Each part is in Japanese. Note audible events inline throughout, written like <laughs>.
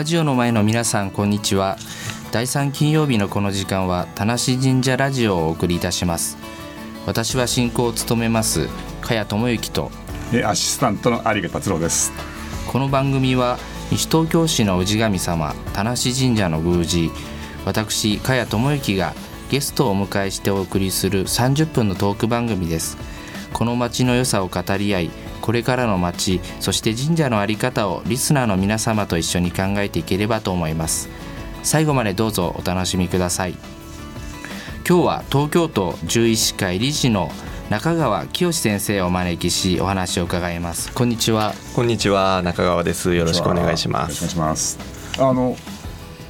ラジオの前の皆さんこんにちは。第3金曜日のこの時間は田無神社ラジオをお送りいたします。私は進行を務めます茅智之とアシスタントの有賀達郎です。この番組は西東京市の氏神様田無神社の宮司私茅智之がゲストをお迎えしてお送りする30分のトーク番組です。この街の良さを語り合いこれからの街そして神社の在り方をリスナーの皆様と一緒に考えていければと思います。最後までどうぞお楽しみください。今日は東京都獣医師会理事の中川清先生をお招きしお話を伺います。こんにちは。こんにちは。中川です。よろしくお願いします。お願いします。あの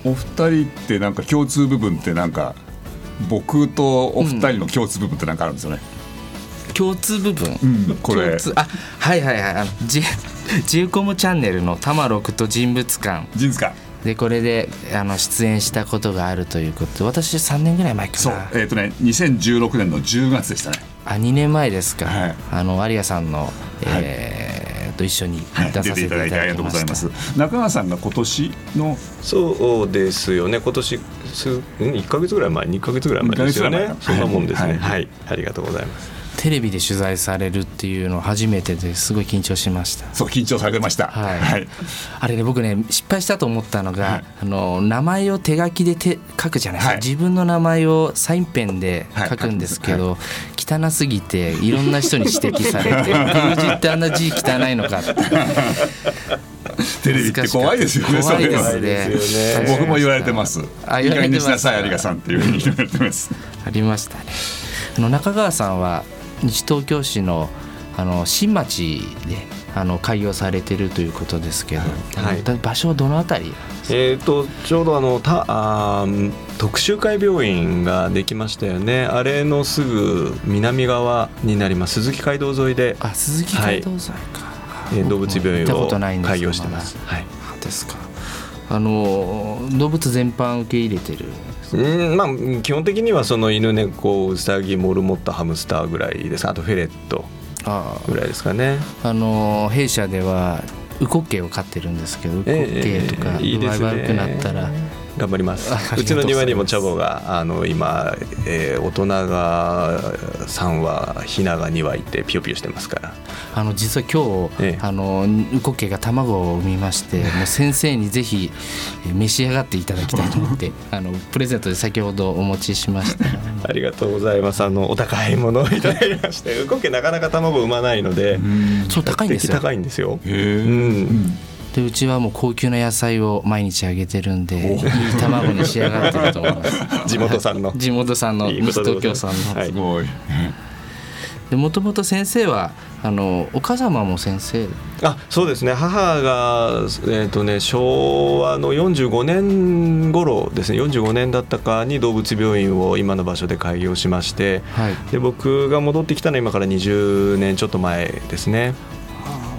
お二人ってなんか共通部分ってなんか僕とお二人の共通部分ってなんかあるんですよね、うん共通部分、うん、これ。あはいはいはい。あの <laughs> ジジコムチャンネルの「玉六と人物館」人物館。でこれであの出演したことがあるということ。で私3年ぐらい前かな。そう。えっ、ー、とね2016年の10月でしたね。あ2年前ですか、はい、あの有賀さんの、えー、はい、と一緒に出させていただい。て、ありがとうございます。中川さんが今年のそうですよね。今年数1か月ぐらい前？2か月ぐらい前ですよね。そんなもんですね、はい、はい、ありがとうございますテレビで取材されるっていうの初めてですごい緊張しましたそう緊張されましたはい、はい、あれね僕ね失敗したと思ったのが、はい、あの名前を手書きで手書くじゃないですか、はい、自分の名前をサインペンで書くんですけど、汚すぎていろんな人に指摘されて <laughs> 宮司ってあんな字汚いのかってテレビって怖いですよね。怖いですね。僕も言われてます。あ、言われてます。有賀さんっていうふうに言われてます。ありましたね。あの中川さんは西東京市のあの新町であの開業されてるということですけど、はい、場所はどのあたり？えーと、ちょうどあのたあ特集会病院ができましたよね。あれのすぐ南側になります。鈴木街道沿いで。あ鈴木街道沿いか、はい、動物病院を開業してます。はい、ですかあの動物全般受け入れてる。うんまあ基本的にはその犬猫うさぎモルモットハムスターぐらいですあとフェレットぐらいですかね。あの弊社ではウコッケイを飼ってるんですけどウコッケイとか具合悪くなったら、頑張ります。うちの庭にもチャボがあの今、えー、大人が3羽ひなが2羽いてピヨピヨしてますから。あの実は今日、ええ、あのウコッケが卵を産みまして <laughs> もう先生にぜひ召し上がっていただきたいと思って <laughs> あのプレゼントで先ほどお持ちしました。ありがとうございます。あのお高いものをいただきましてウコッケなかなか卵産まないのでそう高いんですよ。高いんですよ。へえ、うんでうちはもう高級な野菜を毎日あげてるんでいい卵に仕上がってると思います。地元産の。地元産の西東京産の、はい、すごい。でもともと先生はあのお母様も先生？あそうですね。母が、えーとね、昭和の45年頃ですね。45年だったかに動物病院を今の場所で開業しまして、はい、で僕が戻ってきたのは今から20年ちょっと前ですね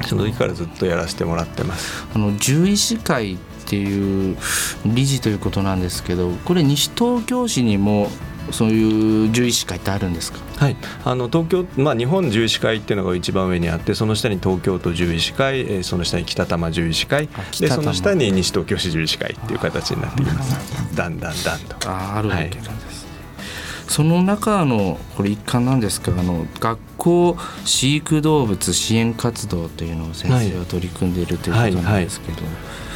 その時からずっとやらせてもらってます。あの獣医師会っていう理事ということなんですけどこれ西東京市にもそういう獣医師会ってあるんですか、はい、あの東京、まあ、日本獣医師会っていうのが一番上にあってその下に東京都獣医師会、えー、その下に北多摩獣医師会でその下に西東京市獣医師会っていう形になっています。だんだんだんと。ああるわけなんです、はいその中のこれ一環なんですかあの学校飼育動物支援活動というのを先生は取り組んでいるということなんですけど、はいはいはい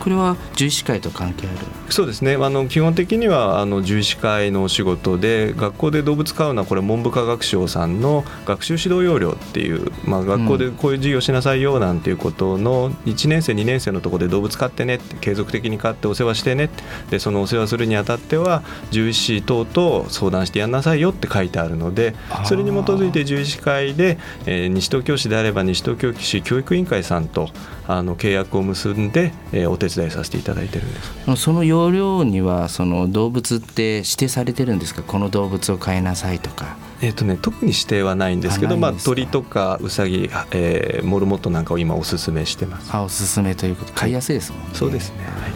これは獣医師会と関係ある？そうですね。あの基本的にはあの獣医師会のお仕事で学校で動物飼うのはこれ文部科学省さんの学習指導要領っていう、まあ、学校でこういう授業しなさいよなんていうことの1年生2年生のところで動物飼ってね継続的に飼ってお世話してねでそのお世話するにあたっては獣医師等と相談してやんなさいよって書いてあるのでそれに基づいて獣医師会で、えー、西東京市であれば西東京市教育委員会さんとあの契約を結んで、えー、お手伝いさせていただいてるんです。その要領にはその動物って指定されてるんですか？この動物を飼いなさいとか。えーとね、特に指定はないんですけどまあ、鳥とかウサギ、えー、モルモットなんかを今おすすめしてます。あおすすめということ。飼いやすいですもんね、そうですね、はい、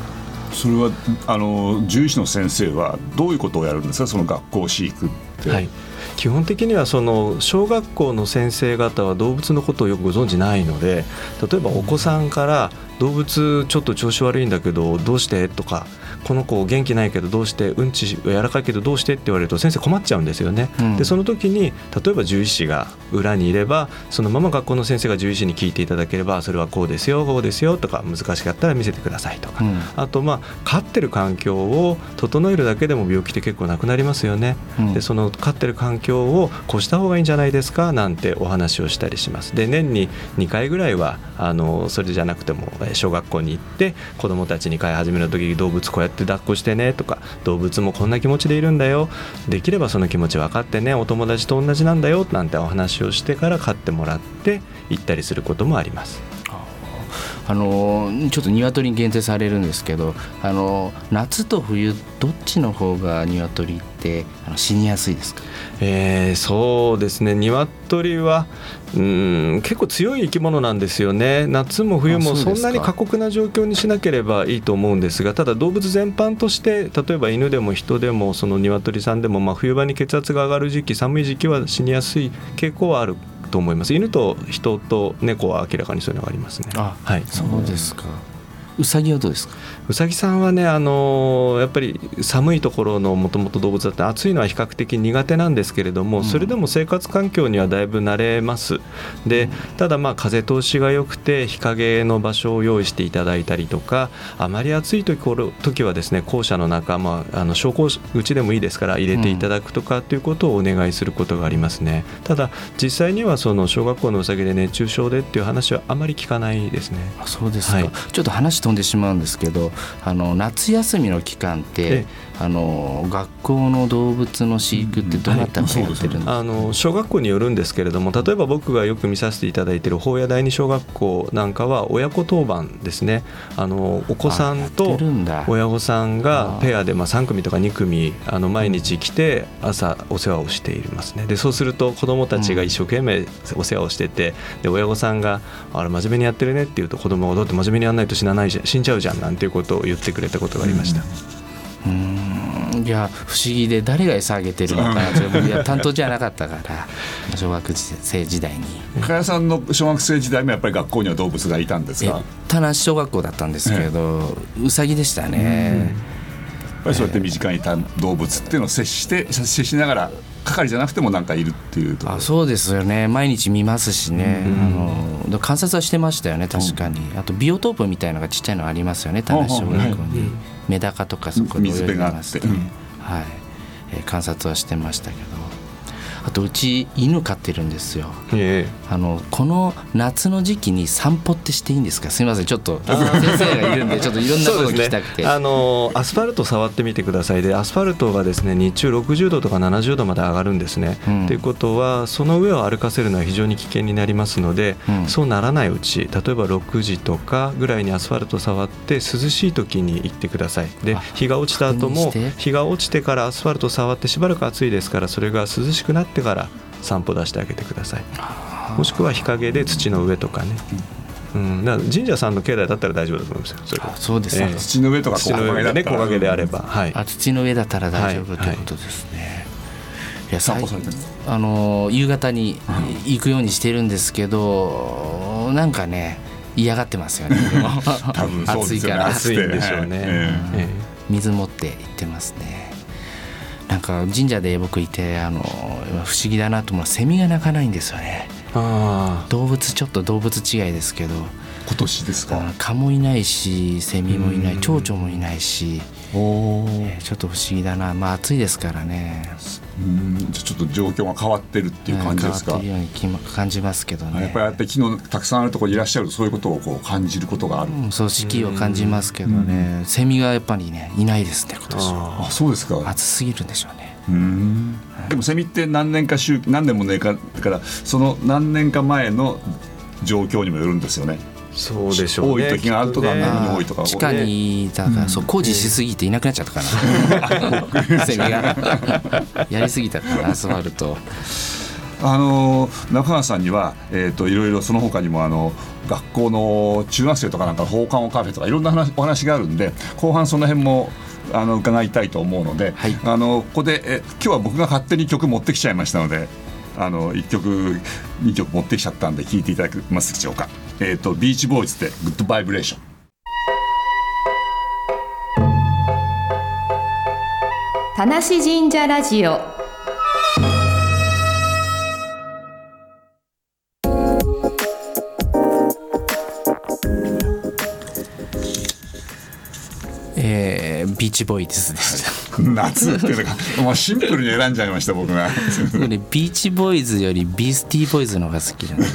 それはあの獣医師の先生はどういうことをやるんですか？その学校飼育って、はい基本的にはその小学校の先生方は動物のことをよくご存じないので例えばお子さんから動物ちょっと調子悪いんだけどどうして？とかこの子元気ないけどどうしてうんち柔らかいけどどうしてって言われると先生困っちゃうんですよね。うんでその時に例えば獣医師が裏にいればそのまま学校の先生が獣医師に聞いていただければそれはこうですよこうですよとか難しかったら見せてくださいとか、うんあとまあ飼ってる環境を整えるだけでも病気って結構なくなりますよね。うんでその飼ってる環境をこうした方がいいんじゃないですかなんてお話をしたりします。で年に2回ぐらいはあのそれじゃなくてもえー小学校に行って子どもたちに飼い始めの時に動物こうやって抱っこしてねとか動物もこんな気持ちでいるんだよできればその気持ち分かってねお友達と同じなんだよなんてお話をしてから飼ってもらって行ったりすることもあります。あのちょっと鶏に限定されるんですけどあの夏と冬どっちの方が鶏ってあの死にやすいですか？えーそうですね。鶏はうん結構強い生き物なんですよね。夏も冬もそんなに過酷な状況にしなければいいと思うんですがただ動物全般として例えば犬でも人でもその鶏さんでも、まあ、冬場に血圧が上がる時期寒い時期は死にやすい傾向はあると思います。犬と人と猫は明らかにそういうのがありますね。あはい、そうですかうさぎはどうですか？うさぎさんはね、あのーやっぱり寒いところのもともと動物だって暑いのは比較的苦手なんですけれども、うん。それでも生活環境にはだいぶ慣れます。でただまあ風通しが良くて日陰の場所を用意していただいたりとかあまり暑い時時はですね校舎の中、まあ、あの昇降口でもいいですから入れていただくとかっていうことをお願いすることがありますね。ただ実際にはその小学校のうさぎで熱中症でっていう話はあまり聞かないですね。あそうですか、はい。ちょっと話飛んでしまうんですけどあの夏休みの期間って、あの学校の動物の飼育ってどなたがやってるんですか、あの小学校によるんですけれども例えば僕がよく見させていただいている法屋第二小学校なんかは親子当番ですね。あのお子さんと親御さんがペアでまあ3組とか2組あの毎日来て朝お世話をしていますね。でそうすると子どもたちが一生懸命お世話をしててで親御さんが「あれ真面目にやってるね」って言うと子供が「だって真面目にやんないと死なないじゃん死んじゃうじゃん」なんていうことを言ってくれたことがありました。うーん。いや不思議で誰が餌あげてるのかなっていや担当じゃなかったから小学生時代に。加谷さんの小学生時代もやっぱり学校には動物がいたんですえがやっ田無小学校だったんですけど、うさぎでしたね、そうやって身近にいた動物っていうのを接して接しながら係じゃなくてもなんかいるっていうとあそうですよね。毎日見ますしね、あの観察はしてましたよね。確かに、あとビオトープみたいのがちっちゃいのありますよね。田無小学校に、メダカとかそこで泳いでますね水辺があって。はい、えー観察はしてましたけどあとうち犬飼ってるんですよ。えあのこの夏の時期に散歩ってしていいんですか？すみませんちょっと先生がいるんでちょっといろんなことを聞きたくて、あのアスファルト触ってみてください。でアスファルトがですね日中60度とか70度まで上がるんですね。と、うん。いうことはその上を歩かせるのは非常に危険になりますので、うん。そうならないうち例えば6時とかぐらいにアスファルト触って涼しい時に行ってください。であ日が落ちた後も日が落ちてからアスファルト触ってしばらく暑いですからそれが涼しくなってから散歩出してあげてください。もしくは日陰で土の上とかね、うん、だ神社さんの境内だったら大丈夫だと思いますよそれ。はあそうです。か、え。え土の上とか土の上でね木陰であれば、はい、あ土の上だったら大丈夫はいということですね。い。や散歩最されてるあの夕方に行くようにしてるんですけど、なんかね嫌がってますよね。<laughs> 多分そうですよね。暑いから。暑いんでしょうね、ええ。水持って行ってますね。なんか神社で僕いてあの不思議だなと思うセミが鳴かないんですよね。動物ちょっと動物違いですけど、今年ですか？あ蚊もいないしセミもいない蝶々もいないし、おおえーちょっと不思議だな。まあ暑いですからね。うんじゃあちょっと状況が変わってるっていう感じですか、変わってるようにきま感じますけどね。やっぱりあって木のたくさんあるところにいらっしゃるとそういうことをこう感じることがある、うんそう四季を感じますけどね、セミがやっぱりねいないですね今年。はあそうですか。暑すぎるんでしょうね。うん。でもセミって何年か周期何年もねかだからその何年か前の状況にもよるんですよねそうでしょうね多い時があるとかね。なのに多いとか。地下にだから、そう工事しすぎていなくなっちゃったかな、<laughs> セミが。やりすぎたからアスファルトあの中川さんには、えーと、いろいろその他にもあの学校の中学生とかなんか放課後カフェとかいろんな話お話があるんで後半その辺もあの伺いたいと思うので、はい、あのここでえ今日は僕が勝手に曲持ってきちゃいましたのであの1曲2曲持ってきちゃったんで聴いていただけますでしょうか。えっ、ー、とビーチボーイズで「グッドバイブレーション」。田無神社ラジオビーチボーイズでした。夏っていうのが、まあ、シンプルに選んじゃいました僕が。ね、ビーチボーイズよりビースティーボーイズの方が好きなんで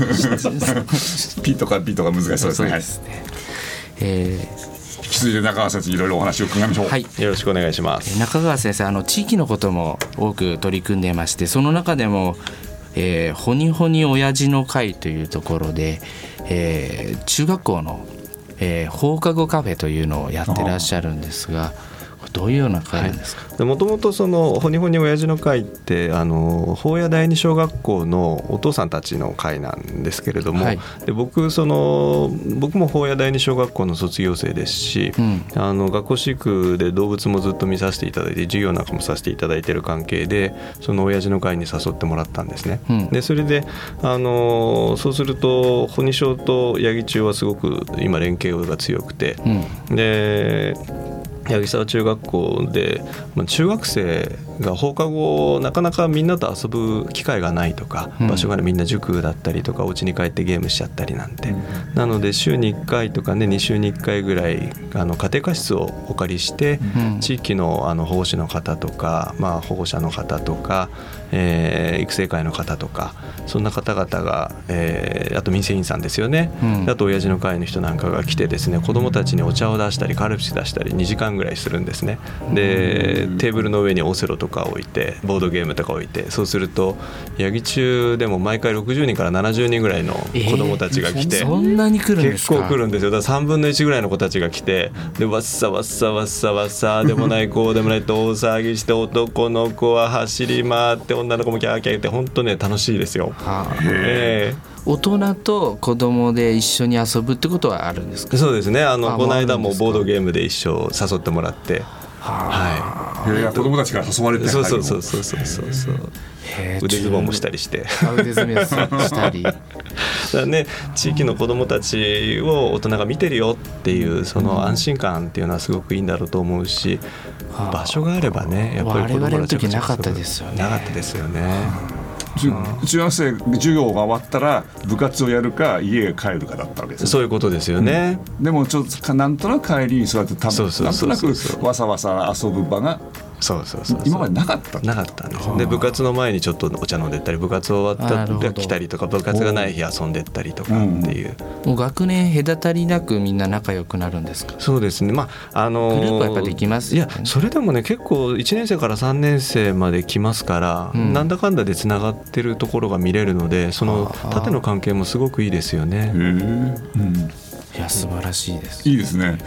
ピとかビとか難しそうですね。ですね、えー引き続いて中川先生いろいろお話を伺いましょう、はい、よろしくお願いします。中川先生あの地域のことも多く取り組んでいましてその中でもえー、ほにほに親父の会というところで、えー、中学校の、えー、放課後カフェというのをやってらっしゃるんですがどういうような会ですか？もともとその「ほにほに親父の会」ってあの法屋第二小学校のお父さんたちの会なんですけれども、はい、で僕その僕も法屋第二小学校の卒業生ですし、うん、あの学校飼育で動物もずっと見させていただいて授業なんかもさせていただいている関係でその親父の会に誘ってもらったんですね。うん、でそれであのそうするとほに小と八木中はすごく今連携が強くて、うん、で八木沢中学校で、まあ、中学生が放課後なかなかみんなと遊ぶ機会がないとか、場所がみんな塾だったりとかお家に帰ってゲームしちゃったりなんて、なので週に1回とかね2週に1回ぐらいあの家庭科室をお借りして、地域のあの保護士の方とか、まあ、保護者の方とか、えー、育成会の方とかそんな方々が、えー、あと民生委員さんですよね、うん、あと親父の会の人なんかが来てですね子どもたちにお茶を出したりカルピス出したり2時間ぐらいするんですね。でテーブルの上にオセロとか置いてボードゲームとか置いてそうすると八木中でも毎回60人から70人ぐらいの子どもたちが来て、えー、そんなに来るんですか？結構来るんですよ。だから3分の1ぐらいの子たちが来てでわっさわっさわっさわっさでもないこうでもないと大騒ぎして男の子は走り回って女の子もキャーキャー言って本当ね楽しいですよ。はあ、えー大人と子供で一緒に遊ぶってことはあるんですか？そうですね。あのこの間もボードゲームで一緒誘ってもらって。はい、子供たちから誘われてそうそうそうそうそうそうそう。腕相撲もしたりして。腕相撲したり。<laughs> だね地域の子供たちを大人が見てるよっていうその安心感っていうのはすごくいいんだろうと思うし、場所があればねやっぱり子供たちなかったですよね。なかったですよね。中学生授業が終わったら部活をやるか家へ帰るかだったわけです、そういうことですよね、うん、でもちょっとなんとなく帰りにそうやってたなんとなくわさわさ遊ぶ場がそうそうそう今までなかった？なかったんですで部活の前にちょっとお茶飲んでったり部活終わったら来たりとか部活がない日遊んでったりとかっていう、もう学年隔たりなくみんな仲良くなるんですか？そうですね。まああのー、グループはやっぱできます、ね、いやそれでもね結構1年生から3年生まで来ますから、うん、なんだかんだでつながってるところが見れるのでその縦の関係もすごくいいですよね。うん、いや素晴らしいです。いいですね。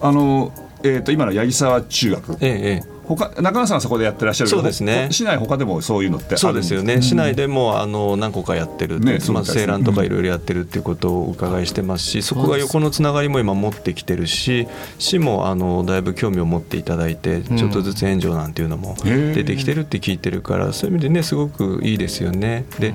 あのえっ、ー、と今の八木沢中学。ええ他中野さんはそこでやってらっしゃるそうですね。市内他でもそういうのってそうですよね、うん、市内でもあの何個かやってる、ね。まあ、青蘭とかいろいろやってるっていうことをお伺いしてますし、うん、そこが横のつながりも今持ってきてるし市もあのだいぶ興味を持っていただいてちょっとずつ援助なんていうのも出てきてるって聞いてるからそういう意味でねすごくいいですよね。で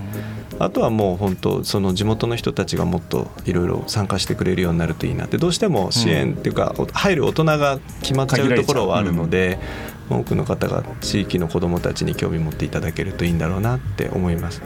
あとはもう本当その地元の人たちがもっといろいろ参加してくれるようになるといいなってどうしても支援っていうか、入る大人が決まっちゃうところはあるので、多くの方が地域の子どもたちに興味持っていただけるといいんだろうなって思います。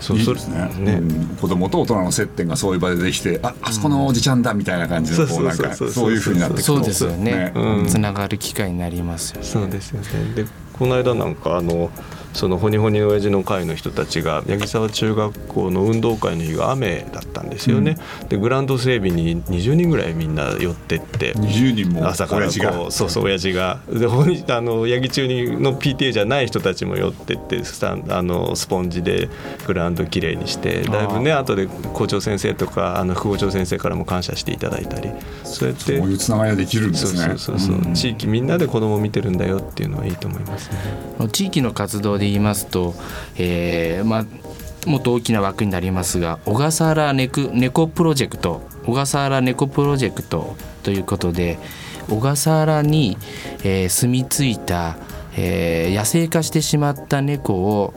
そういいですね。ね、うん、子供と大人の接点がそういう場でできてああそこのおじちゃんだみたいな感じでこうなんかそういうふうになってくるそうですよね、ね、つながる機会になりますよね。そうですよね。でこの間なんかあのそのほにほに親父の会の人たちが八木沢中学校の運動会の日が雨だったんですよね、うん、でグラウンド整備に20人ぐらいみんな寄ってって20人も朝からこうそうそう親父が。であの八木中にの PTA じゃない人たちも寄ってってスタンあのスポンジでグラウンドきれいにしてだいぶね後で校長先生とかあの副校長先生からも感謝していただいたり。そうやってそういうつながりができるんですね。そうそうそう、う。ん、地域みんなで子供を見てるんだよっていうのはいいと思いますね。地域の活動で言いますと、えーまあ、もっと大きな枠になりますが小笠原猫猫プロジェクト小笠原猫プロジェクトということで小笠原に、えー、住み着いた、えー、野生化してしまった猫を、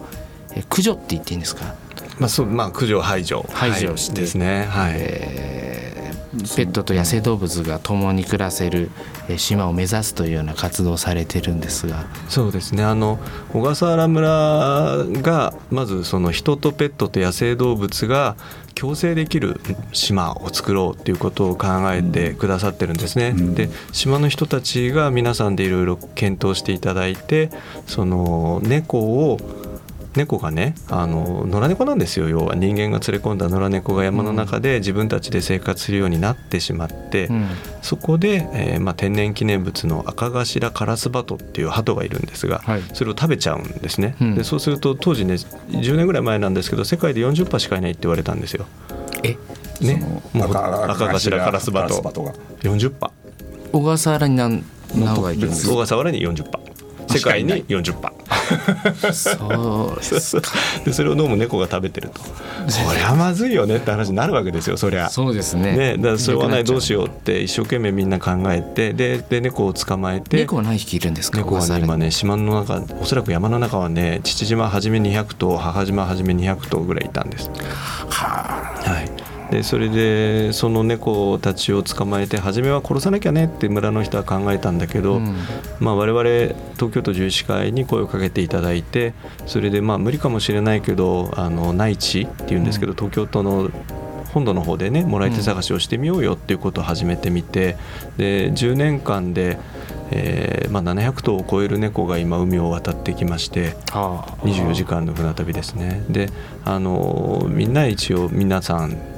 えー、駆除って言っていいんですか？まあそうまあ、駆除排除。排除して、はい、ですね、はい。えー、ペットと野生動物が共に暮らせる島を目指すというような活動をされてるんですが。そうですね。あの小笠原村がまずその人とペットと野生動物が共生できる島を作ろうということを考えてくださってるんですね。うん、で島の人たちが皆さんでいろいろ検討していただいてその猫を猫がねあの野良猫なんですよ。要は人間が連れ込んだ野良猫が山の中で自分たちで生活するようになってしまって、うん、そこで、えーまあ、天然記念物のアカガシラカラスバトっていう鳩がいるんですが、はい、それを食べちゃうんですね、うん、でそうすると当時ね10年ぐらい前なんですけど世界で40羽しかいないって言われたんですよ。え？ね、もう赤頭カラスバト40羽。小笠原に何何羽がいるんですか？小笠原に40羽。世界に40羽そうですか。でそれをどうも猫が食べてると。そりゃまずいよねって話になるわけですよそりゃ。そうですね。ねだからそれはないどうしようって一生懸命みんな考えてでで猫を捕まえて。猫は何匹いるんですか？猫はね今ね島の中おそらく山の中はね父島はじめ200頭母島はじめ200頭ぐらいいたんです。はあ、はいでそれでその猫たちを捕まえて初めは殺さなきゃねって村の人は考えたんだけど、うん、まあ、我々東京都獣医師会に声をかけていただいてそれでまあ無理かもしれないけどあの内地っていうんですけど、東京都の本土の方でねもらい手探しをしてみようよっていうことを始めてみてで10年間で、えーまあ、700頭を超える猫が今海を渡ってきまして24時間の船旅ですね。であのみんな一応皆さん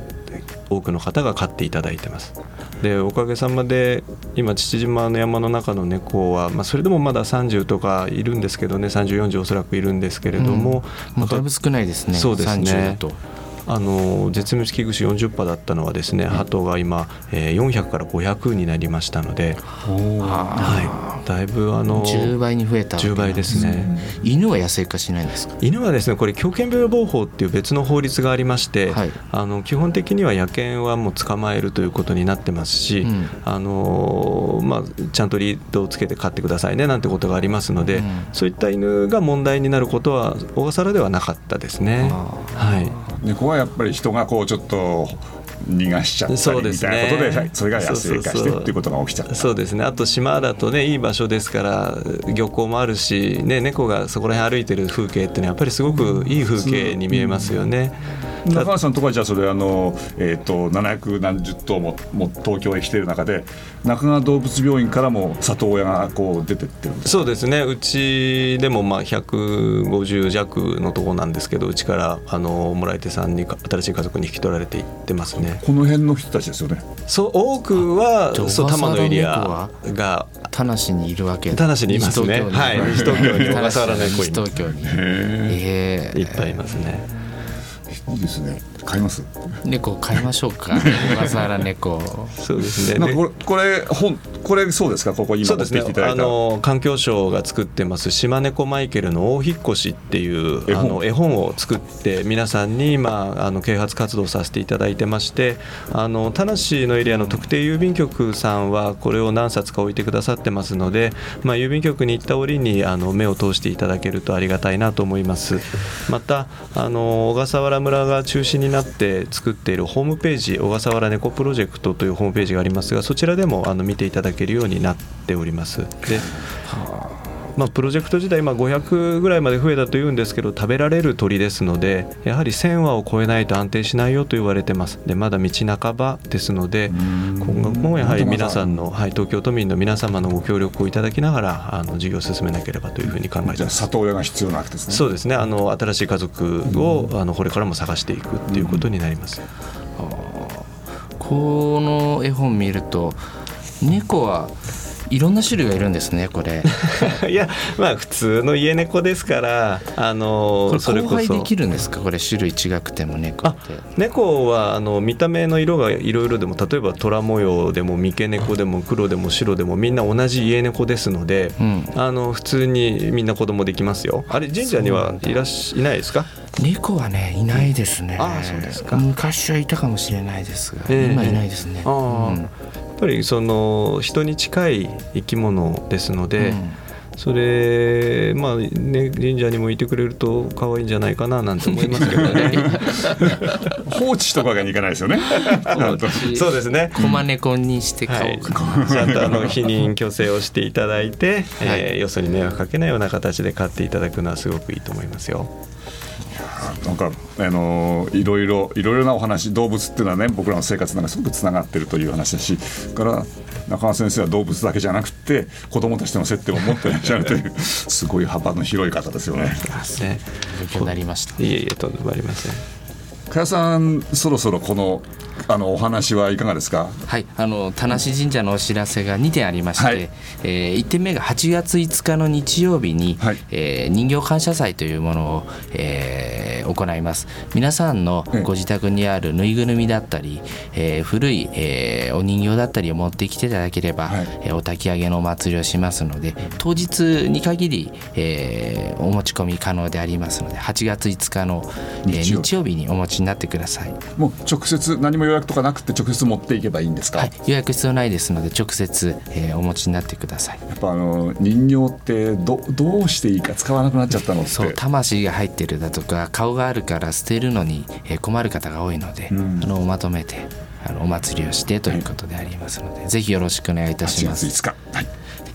多くの方が飼っていただいてます。でおかげさまで今父島の山の中の猫は、まあ、それでもまだ30とかいるんですけどね3040おそらくいるんですけれども、うん、だいぶ少ないですね。そうですねあの絶滅危惧種40羽だったのはですね、鳩が今、えー、400から500になりましたので、はい、だいぶあの10倍に増えた10倍ですね。犬は野生化しないんですか？犬はですねこれ狂犬病予防法っていう別の法律がありまして、はい、あの基本的には野犬はもう捕まえるということになってますし、うん、あのまあ、ちゃんとリードをつけて飼ってくださいねなんてことがありますので、うん、そういった犬が問題になることは小笠原ではなかったですね。はい。猫はやっぱり人がこうちょっと逃がしちゃったりみたいなことでそ、ね,、それが野生化してっていうことが起きちゃったそうですねあと島だとねいい場所ですから漁港もあるし、ね、猫がそこら辺歩いてる風景ってねやっぱりすごくいい風景に見えますよね。中川さんのところはじゃあそれあの、えーと、700何十頭もも東京へ来てる中で中川動物病院からも里親がこう出てってるんですそうですね。うちでもまあ150弱のところなんですけどうちからあのもらい手さんに新しい家族に引き取られていってますね。この辺の人たちですよね。そう多くはそう多摩のエリアが田無にいるわけ？田無にいますね。はい。西東京に。小笠原猫西東京に。ええいっぱいいますねそうですね。買います？猫買いましょうか？<laughs> 小笠原猫。そうですね。なんかこれこれ本これそうですか？ここ今持ってきていただいた、ね、あの環境省が作ってます島猫マイケルの大引っ越しっていうあの絵本を作って皆さんに今あの啓発活動させていただいてましてあの田無のエリアの特定郵便局さんはこれを何冊か置いてくださってますので、まあ、郵便局に行った折にあの目を通していただけるとありがたいなと思います。またあの小笠原村が中心になって作っているホームページ小笠原猫プロジェクトというホームページがありますがそちらでもあの見ていただけるようになっております。でまあ、プロジェクト自体今500ぐらいまで増えたというんですけど食べられる鳥ですのでやはり1000羽を超えないと安定しないよと言われてます。でまだ道半ばですので今後もやはり皆さんの、はい、東京都民の皆様のご協力をいただきながらあの事業を進めなければというふうに考えてます。里親が必要なわけですね。そうですね。あの新しい家族をあのこれからも探していくっていうことになります。この絵本見ると猫はいろんな種類がいるんですねこれ。<laughs> いやまあ普通の家猫ですからあのこれそれこそ。交配できるんですか？これ種類違くても猫って。猫はあの見た目の色がいろいろでも例えば虎模様でも三毛猫でも黒でも白でもみんな同じ家猫ですので、うん。あの普通にみんな子供できますよ。あれ神社にはいらっしいないですか？猫はねいないですね、ああそうですか。昔はいたかもしれないですが、ええ。今いないですね、ああ。うんぱりその人に近い生き物ですので、うん。それまあね神社にもいてくれると可愛いんじゃないかななんて思いますけどね。<laughs> 放置とかがいかないですよね。<laughs> そうですね。駒猫にして買はい、おうか。な、ちゃんとあの避妊去勢をしていただいて、えはい。ーよそに迷惑かけないような形で飼っていただくのはすごくいいと思いますよ。なんかあのいろいろいろいろなお話動物っていうのはね僕らの生活の中ですごくつながってるという話だしから中川先生は動物だけじゃなくて子供たちとの接点を持ってらっしゃるというすごい幅の広い方ですよね。ね、勉強になりましたいえいえとんでもありません。加谷さんそろそろこのあのお話はいかがですか？はい、あの田無神社のお知らせが2点ありまして、はい。え1点目が8月5日の日曜日に、はい。えー人形感謝祭というものを、えー行います。皆さんのええ。ご自宅にあるぬいぐるみだったり、えー古い、えーお人形だったりを持ってきていただければ、はい。えーお焚き上げのお祭りをしますので当日に限り、えーお持ち込み可能でありますので8月5日の、えー日曜日。日曜日にお持ちになってください。もう直接何も予約とかなくて直接持っていけばいいんですか？はい、予約必要ないですので直接、えーお持ちになってくださいやっぱあの人形ってどどうしていいか使わなくなっちゃったのって。そう魂が入ってるだとか顔があるから捨てるのにえー困る方が多いので、うんあのまとめてあのお祭りをしてということでありますので、ぜひよろしくお願いいたし8ます月5日。はい。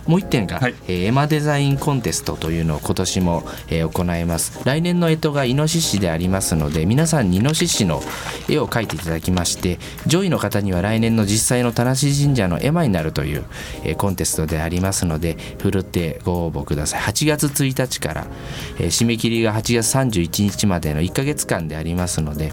もう一点が、はい。えーエマデザインコンテストというのを今年も、えー行います。来年の干支がイノシシでありますので皆さんにイノシシの絵を描いていただきまして上位の方には来年の実際の田無神社の絵馬になるという、えーコンテストでありますのでふるってご応募ください。8月1日から、えー締め切りが8月31日までの1ヶ月間でありますので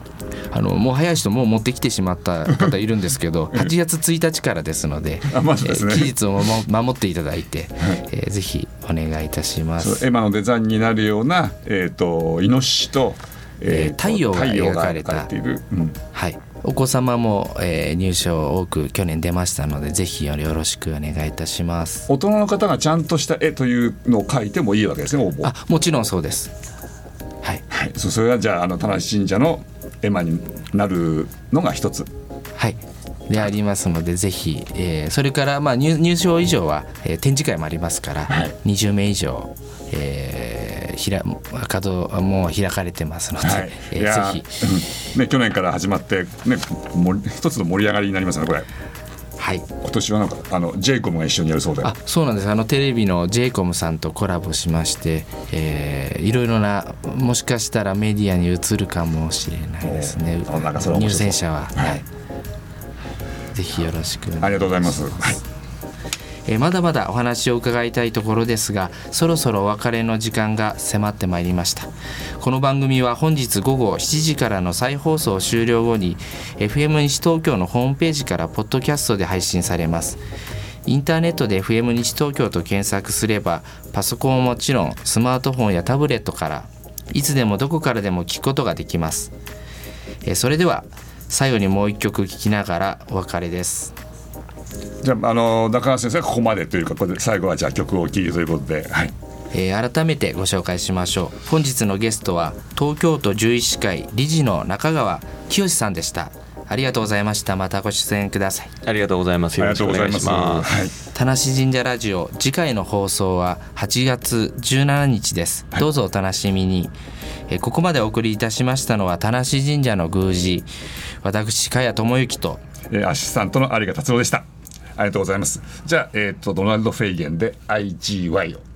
あのもう早い人もう持ってきてしまった方いるんですけど <laughs> 8月1日からですので <laughs> ね。えー期日をも守っていただいて、えーぜひお願いいたします。エマのデザインになるような、えー、とイノシシと,、えー太陽が描かれた。うん。はい、お子様も、えー入賞多く去年出ましたのでぜひよろしくお願いいたします。大人の方がちゃんとした絵というのを描いてもいいわけですねあもちろんそうです。はい、はい、そそれはじゃああの田無神社の絵馬になるのが一つ。はい。でありますのでぜひ、えーそれから、まあ、入入賞以上は、えー展示会もありますから、はい。20名以上、えーひら稼働もう開かれてますので、はい、えーぜひ、うん。ね、去年から始まって、ね、もり一つの盛り上がりになりますねこれはい、今年はなんかあのジェイコムが一緒にやるそうであそうなんです。あのテレビの j イコムさんとコラボしまして、えーいろいろなもしかしたらメディアに映るかもしれないですね。入選者は、はい。ぜひよろしくありがとうございます、はい、えーまだまだお話を伺いたいところですがそろそろお別れの時間が迫ってまいりました。この番組は本日午後7時からの再放送終了後に FM 西東京のホームページからポッドキャストで配信されます。インターネットで FM 西東京と検索すればパソコンはもちろんスマートフォンやタブレットからいつでもどこからでも聞くことができます。えそれでは最後にもう一曲聴きながらお別れです。じゃああの中川先生はここまでというかここで最後はじゃあ曲を聴きということで、はい、えー改めてご紹介しましょう。本日のゲストは東京都獣医師会理事の中川清さんでした。ありがとうございました。またご出演ください。ありがとうございます。よろしくお願いします。はい。田無神社ラジオ次回の放送は8月17日です、どうぞお楽しみに。えーここまでお送りいたしましたのは田無神社の宮司私茅智之とえーアシスタントの有賀達郎でしたありがとうございます。じゃあ、えー、とドナルド・フェイゲンで IGY を。